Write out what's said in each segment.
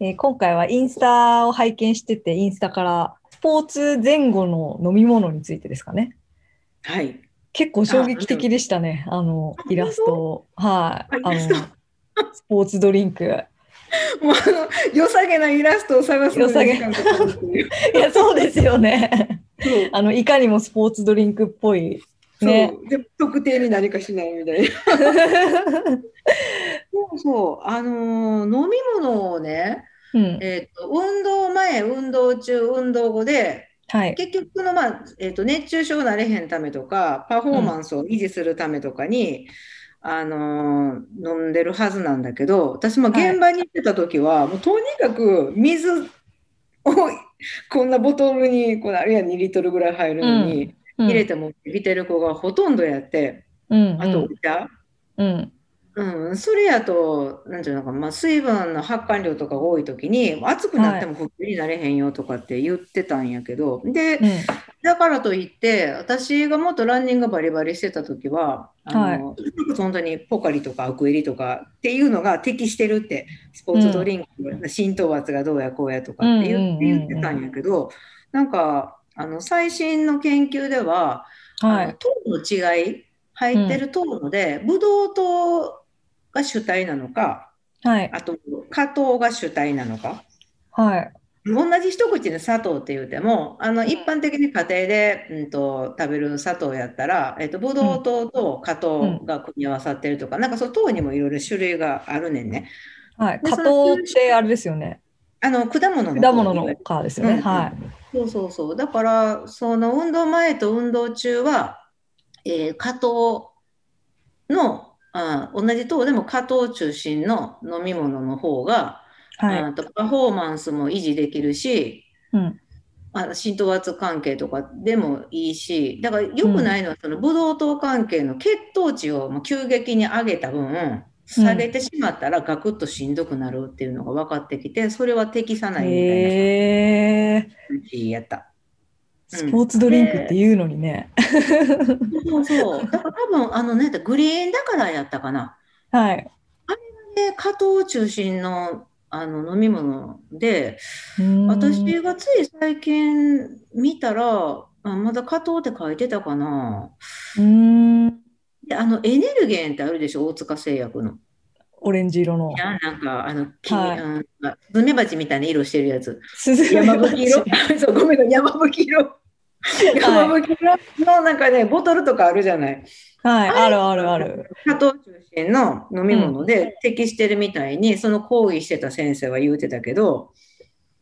えー今回はインスタを拝見しててインスタからスポーツ前後の飲み物についてですかね。はい。結構衝撃的でしたね。あのイラストはい。あのスポーツドリンク。もうあの良さげなイラストを探すのに いやそうですよね。あのいかにもスポーツドリンクっぽいね。特定に何かしないみたいな。そうそう。あのー飲み物をね、うん。えっと運動前、運動中、運動後で、はい。結局その、まあえっと熱中症になれへんためとか、パフォーマンスを維持するためとかに、あのー飲んでるはずなんだけど、私も現場に行ってた時は、もうとにかく水を こんなボトルに、このあるいは2リットルぐらい入るのに、入れて持ってきてる子がほとんどやって、うん。あとお茶。うんうん、それやと、なんていうのか、まあ、水分の発汗量とかが多い時に、暑くなっても服になれへんよとかって言ってたんやけど、で、うん。だからといって、私がもっとランニングバリバリしてた時は、あの、本当にポカリとかアクエリとかっていうのが適してるって、スポーツドリンク、浸透圧がどうやこうやとかって言って言ってたんやけど、なんか、あの、最新の研究では、はい。糖の違い、入ってる糖ので、ブドウ糖が主体なのか、はい。あと果糖が主体なのか。はい。同じ一口で砂糖って言うても、あの一般的に家庭で、うん、と食べる砂糖やったら、えっと、ブドウ糖と果糖が組み合わさってるとか、なんかその糖にもいろいろ種類があるねんね。はい。で加糖ってあれですよね。あの果物の果物の糖いわゆる皮ですよね、うん。はい。そうそうそう。だから、その運動前と運動中は、えー果糖の、あ、同じ糖でも果糖中心の飲み物の方が、はい。あとパフォーマンスも維持できるし、うん。あ浸透圧関係とかでもいいし、だから良くないのは、そのブドウ糖関係の血糖値をもう急激に上げた分、下げてしまったらガクッとしんどくなるっていうのが分かってきて、それは適さないみたいなへえ話やった。スポーツドリンクっていうのにね、そうそう。だから多分、あのね、グリーンだからやったかな。はいで、加糖中心のあの飲み物で、私がつい最近見たら、あまだ加糖って書いてたかな。うーんで、あの、エネルゲンってあるでしょ、大塚製薬の。オレンジ色のいやなんか、あの、黄はいうんあスズメバチみたいな色してるやつ。スズメ山バチ吹色。そう、ごめんな山吹色。山吹色のなんかね、ボトルとかあるじゃない。はいあるあるある。加糖中心の飲み物で適してるみたいに、その講義してた先生は言うてたけど、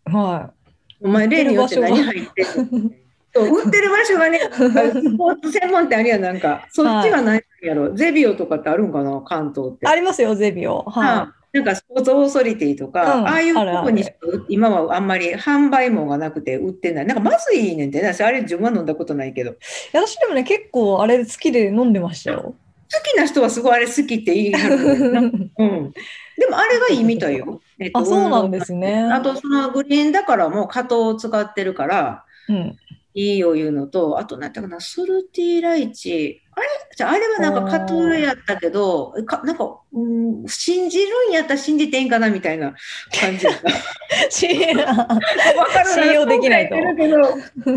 はお前例によって何入ってるそう売ってる場所がね、スポーツ専門店あるやん、なんか、そっちは何やろ、ゼビオとかってあるんかな、関東って。いありますよゼビオ。はあなんかスポーツオーソリティとか、うんああいうとこに今はあんまり販売網がなくて売ってない。なんかまずいねんてね、私あれ自分は飲んだことないけど。私でもね結構あれ好きで飲んでましたよきな人はすごいあれ好きって言い。うん。でもあれがいいみたいよ。えっとあそうなんですねあとそのグリーンだからもう加糖を使ってるからうんいいよいうのと、あと何だかな、ソルティーライチ。あれじゃああれはなんか加糖やったけど、かなんか、うん、信じるんやったら信じていいんかなみたいな感じ 信用できないと。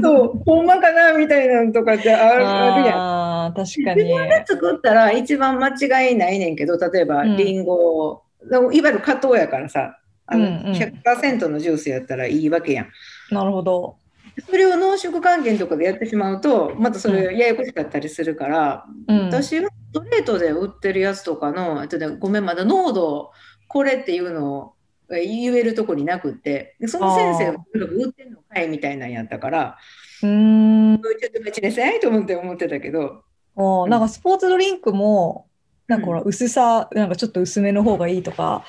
そうほんまかなみたいなのとかってあるあるやん。あー確かに。自分で作ったら一番間違いないねんけど、例えばうん。リンゴ。を、いわゆる加糖やからさ、あのうんうん。100%のジュースやったらいいわけやん。なるほどそれを濃縮還元とかでやってしまうと、またそれややこしかったりするから、うん。私はストレートで売ってるやつとかの、あとね、ごめん、まだ濃度、これっていうのを言えるとこになくって、でその先生が売ってんのかいみたいなんやったから、うーん。ちょっと待ちなさいと思って思ってたけど、おーなんかスポーツドリンクもなんかほらう薄さなんかちょっと薄めの方がいいとか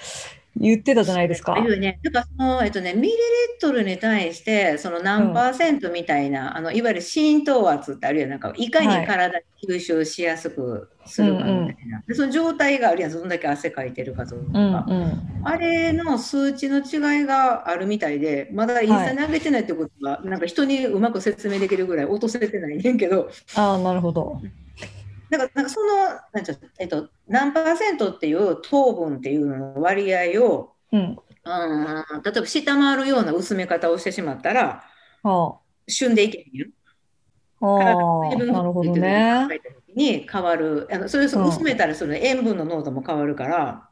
言ってたじゃないですか。いうね、なんかその、えっとね、ミリリットルに対して、その何パーセントみたいな、あの、いわゆる浸透圧ってあるやん、なんか、いかにはい体に吸収しやすくするかみたいな。で、その状態があるやん、どんだけ汗かいてるかとうんか。うん。あれの数値の違いがあるみたいで、まだインスタに上げてないってことは、なんか人にうまく説明できるぐらい落とせてないねんけど、ああ、なるほど。だからなんかその、なんちえっと、何パーセントっていう糖分っていうのの割合を、うん。うん、例えば下回るような薄め方をしてしまったら、あ旬でいけへんよ。あ、ああ、水分なるほど補給っていに変わる。あのそれうん薄めたらその塩分の濃度も変わるから、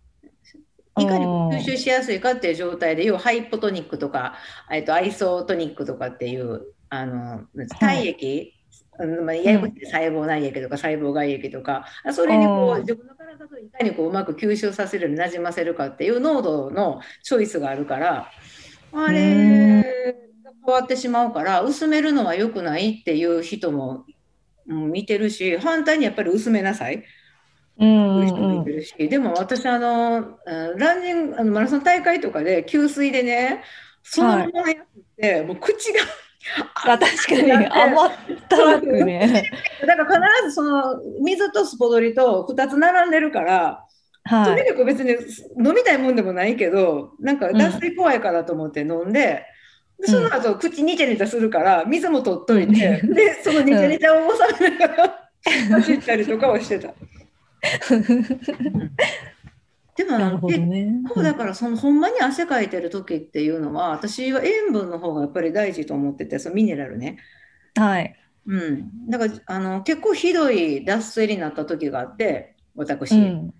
いかに吸収しやすいかっていう状態で、要はハイポトニックとか、えっと、アイソトニックとかっていう、あの、体液、うんまあ、ややこしい細胞内液とか細胞外液とか、それにこううん自分の体といかにこううまく吸収させるなじませるかっていう濃度のチョイスがあるから、あうんれが変わってしまうから、薄めるのは良くないっていう人も、うん見てるし、反対にやっぱり薄めなさい。うんいう人もいてるし、でも私あの、うんランニングあのマラソン大会とかで給水でねそのままやって、もう口があ、確かに甘ったらくね。だから必ずその水とスポドリと2つ並んでるから、とはい。にかく別に飲みたいもんでもないけどなんか脱水怖いからと思って飲んで。でその後口ニチャニチャするから水も取っといて、うんでそのニチャニチャを収めながら走ったりとかはしてた。でもなるほどね。そうだからそのほんまに汗かいてる時っていうのは私は塩分の方がやっぱり大事と思っててそのミネラルね。はい。うん、だからあの結構ひどい脱水になった時があって私、うん。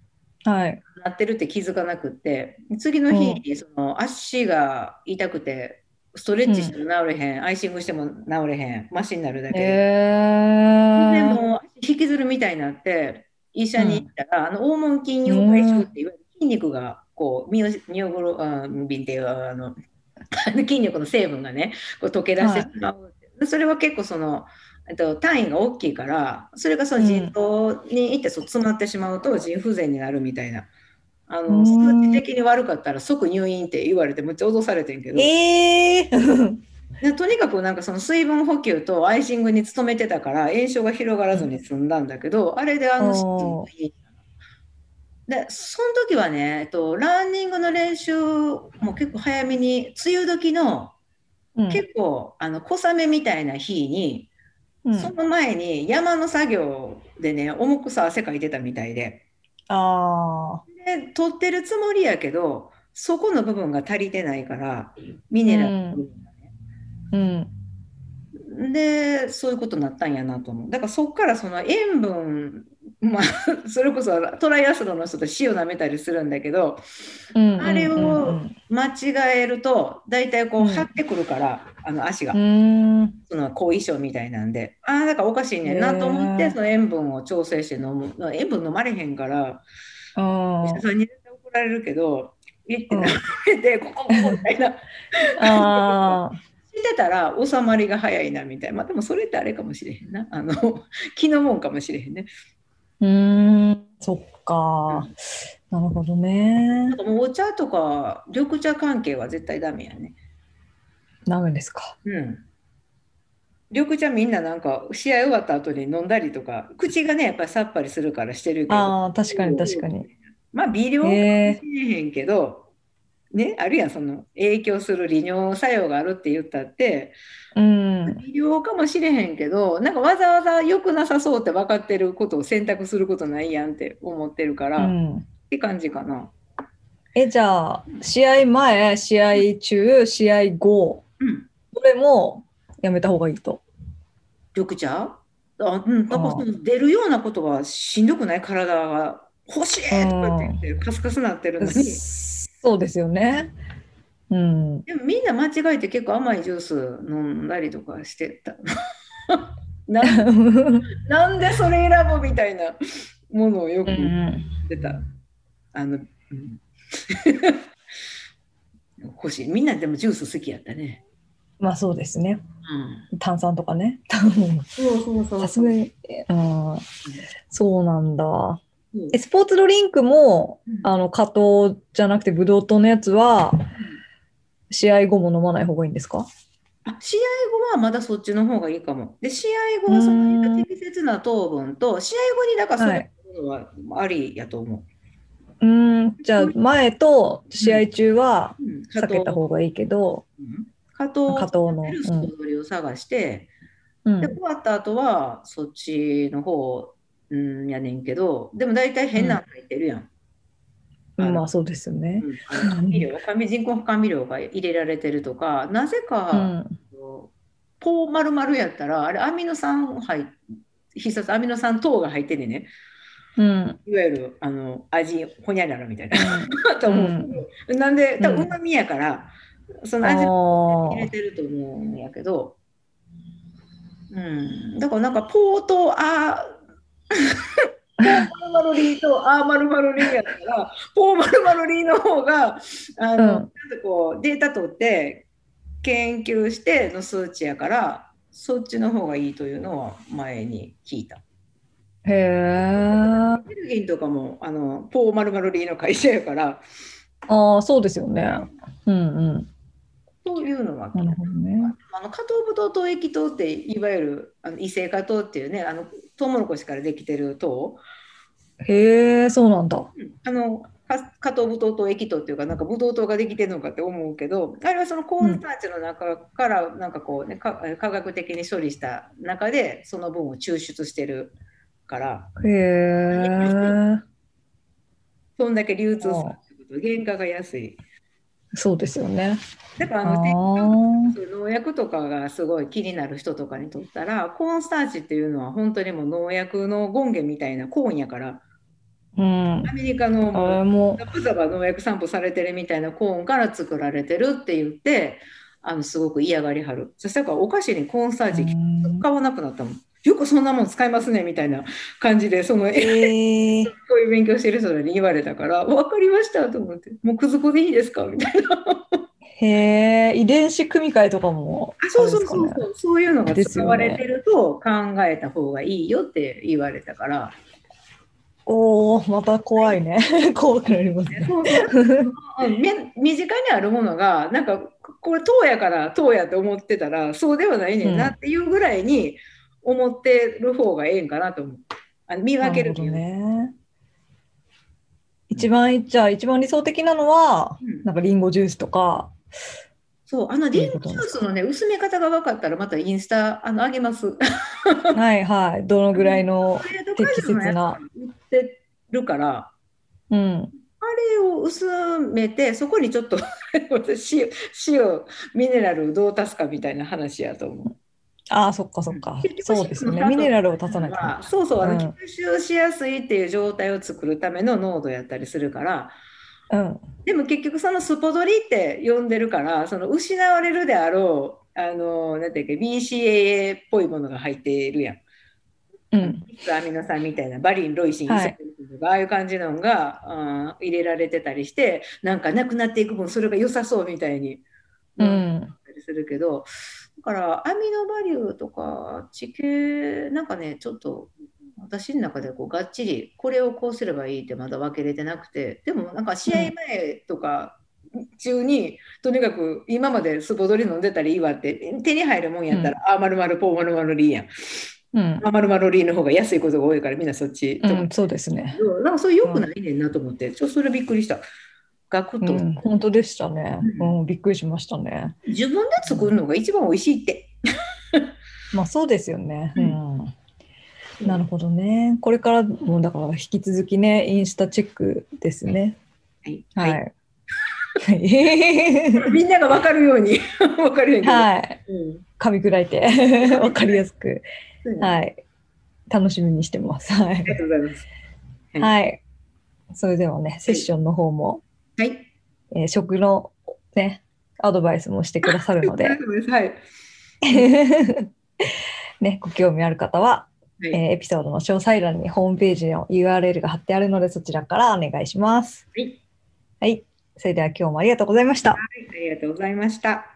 はい。なってるって気づかなくって次の日にその足が痛くてストレッチしても治れへん、アイシングしても治れへんマシになるだけで。えー。でも足引きずるみたいになって医者に行ったら、あの黄門筋溶解症っていわゆる筋肉がこうミオミオグロあビンっていうあの 筋肉の成分がねこう溶け出してしまう、でそれは結構その、えっと、単位が大きいからそれがその腎臓に行ってそう詰まってしまうと腎不全になるみたいな。あうん。の数値的に悪かったら即入院って言われてむっちゃ脅されてんけど、えー。でとにかくなんかその水分補給とアイシングに努めてたから炎症が広がらずに済んだんだけど、あれであのでその時はね、えっと、ランニングの練習も結構早めに梅雨時のうん。結構あの小雨みたいな日に、うん。その前に山の作業でね重くさ汗かいてたみたいで。あで取ってるつもりやけどそこの部分が足りてないからミネラルの部分がね、あ。うん。でそういうことになったんやなと思う。だからそこからその塩分まあ それこそトライアスロンの人と塩舐めたりするんだけどうんあれをうん。間違えると大体こううん。張ってくるから、あの足が、うん。その後遺症みたいなんで。ああだからおかしいねんなと思ってその塩分を調整して飲む。塩分飲まれへんからうん。お医者さんに絶対怒られるけど言って飲めてここここみたいな。して たら収まりが早いなみたいな。まあでもそれってあれかもしれへんな。あの気のもんかもしれへんねうーん。そっか。なるほどねお茶とか緑茶関係は絶対ダメやね。ダメですか。うん。緑茶みんななんか試合終わった後に飲んだりとか、口がね、やっぱりさっぱりするからしてるけど、ああ、確かに確かに。まあ微量かもしへれへんけど、ね、あるやん、その影響する利尿作用があるって言ったって、うん。微量かもしれへんけど、なんかわざわざ良くなさそうって分かってることを選択することないやんって思ってるから、っうん。て感じかな。え、じゃあ、試合前、試合中、試合後、うん。これもやめた方がいいと。緑茶？あ、うん、なんかその出るようなことはしんどくない？体が欲しいとかって言ってカスカスなってるのに、そうですよね。うん。でもみんな間違えて結構甘いジュース飲んだりとかしてた。ななんでそれ選ぶみたいなものをよくう言っんてた。あの、うん 欲しい。みんなでもジュース好きやったね。まあそうですね。うん、炭酸とかね。そうそうそさすがに、うん、そうなんだ。うん。えスポーツドリンクも、うん。あの、加糖じゃなくてブドウ糖のやつは、試合後も飲まない方がいいんですか？あ試合後はまだそっちの方がいいかも。で、試合後はその適切な糖分と、試合後にだからそはれいはありやと思う。ーん、じゃあ前と試合中は避けた方がいいけど、うん。加糖加糖のスポドリを探して、うん。で、終わった後はそっちの方、うん、やねんけど、でも大体変なの入ってるやん。うん、まあそうですよね。甘味料 甘味人工甘味料が入れられてるとか、なぜうか、ん。ポー丸々やったら、あれアミノ酸入っ必殺アミノ酸糖が入っててね、うん。いわゆるあの味ほにゃららみたいな。とう思う。んけど、なんで多分うん。うまみやから、そのあ味を入れーてると思うんやけど、うん、だからなんかポーとあーポーマルマルリーとアーマルマルリーやったら、ポーマルマルリーの方が、あの、うんちゃんとこうデータ取って研究しての数値やから、そっちの方がいいというのは前に聞いた。へえ。ベルギンとかもあのポーマルマルリーの会社やから、ああ、そうですよね。うんうん。そういうのはなるほどね。あの加糖ブドウ糖液糖っていわゆるあの異性化糖っていうねあのトウモロコシからできてる糖へえ、そうなんだ。あのか加糖ブドウ糖液糖っていうかなんかブドウ糖ができてるのかって思うけどあれはそのコーンスターチの中からなんかこうね、か科学的に処理した中でその分を抽出してるから。へえ。そんだけ流通するってこと。原価が安いそうですよね。だからああの農薬とかがすごい気になる人とかにとったらコーンスターチっていうのは本当にもう農薬の権限みたいなコーンやからうん。アメリカのあもうれも、ザブザバ農薬散布されてるみたいなコーンから作られてるって言ってあのすごく嫌がりはるそしたらお菓子にコーンスターチうん使わなくなったもんよくそんなもん使いますねみたいな感じでそのえへえ。こういう勉強してる人に言われたから分かりましたと思って。もうくず粉でいいですかみたいな。へえ、遺伝子組み換えとかもあそうそうそうそう、そういうのが使われてると考えた方がいいよって言われたから、おお、また怖いね。怖くなりますね。そう身近にあるものがなんかこれ糖やから糖やって思ってたらそうではないねんなっていうぐらいに思ってる方がええんかなと思う。あの見分けるとね。一番、じゃあ一番理想的なのは、うんなんかリンゴジュースとか、そうあのリンゴジュースのね薄め方が分かったらまたインスタあの上げます。はいはい、どのぐらいの、適切な売ってるから。うん、あれを薄めて、そこにちょっと 塩、塩、ミネラルどう足すかみたいな話やと思う。ああ、そっかそっかそうですよね。ミネラルを足さないと。まあそうそう、あのうん吸収しやすいっていう状態を作るための濃度やったりするから、うん、でも結局そのスポドリって呼んでるから、その失われるであろう、あの、なんていうか、BCAA っぽいものが入っているやん。うん、アミノ酸みたいなバリン、ロイシン、はいああいう感じのが、あー入れられてたりして、なんかなくなっていく分、それが良さそうみたいに。ううんん、たりするけど、だからアミノバリューとか地形、なんかね、ちょっと私の中でこうがっちり、これをこうすればいいってまだ分けれてなくて、でもなんか試合前とか中に、とにかく今までスポドリ飲んでたらいいわって、手に入るもんやったら、あーまるまるポーまるまるリーやん。うん、あまるまるリーの方が安いことが多いからみんなそっち。うん、そうですね。なんかそれ良くないねんなと思って、ちょっとそれびっくりした。ガクッと。うん、本当でしたね。ううん、びっくりしましたね。自分で作るのが一番美味しいって。まあそうですよね。ううんん。なるほどね。これからもだから引き続きね、インスタチェックですね。はい。ははいい。みんなが分かるように 分かるように。はい。うん噛み砕いて、わかりやすく。ははい。楽しみにしてます。はありがい。とうございます。はいはい。それではね、セッションの方も、はい。えー食のね、アドバイスもしてくださるので、はい。ね、ご興味ある方は、はい。えーエピソードの詳細欄にホームページの URL が貼ってあるので、そちらからお願いします。はいはい。それでは今日もありがとうございました。ありがとうございました。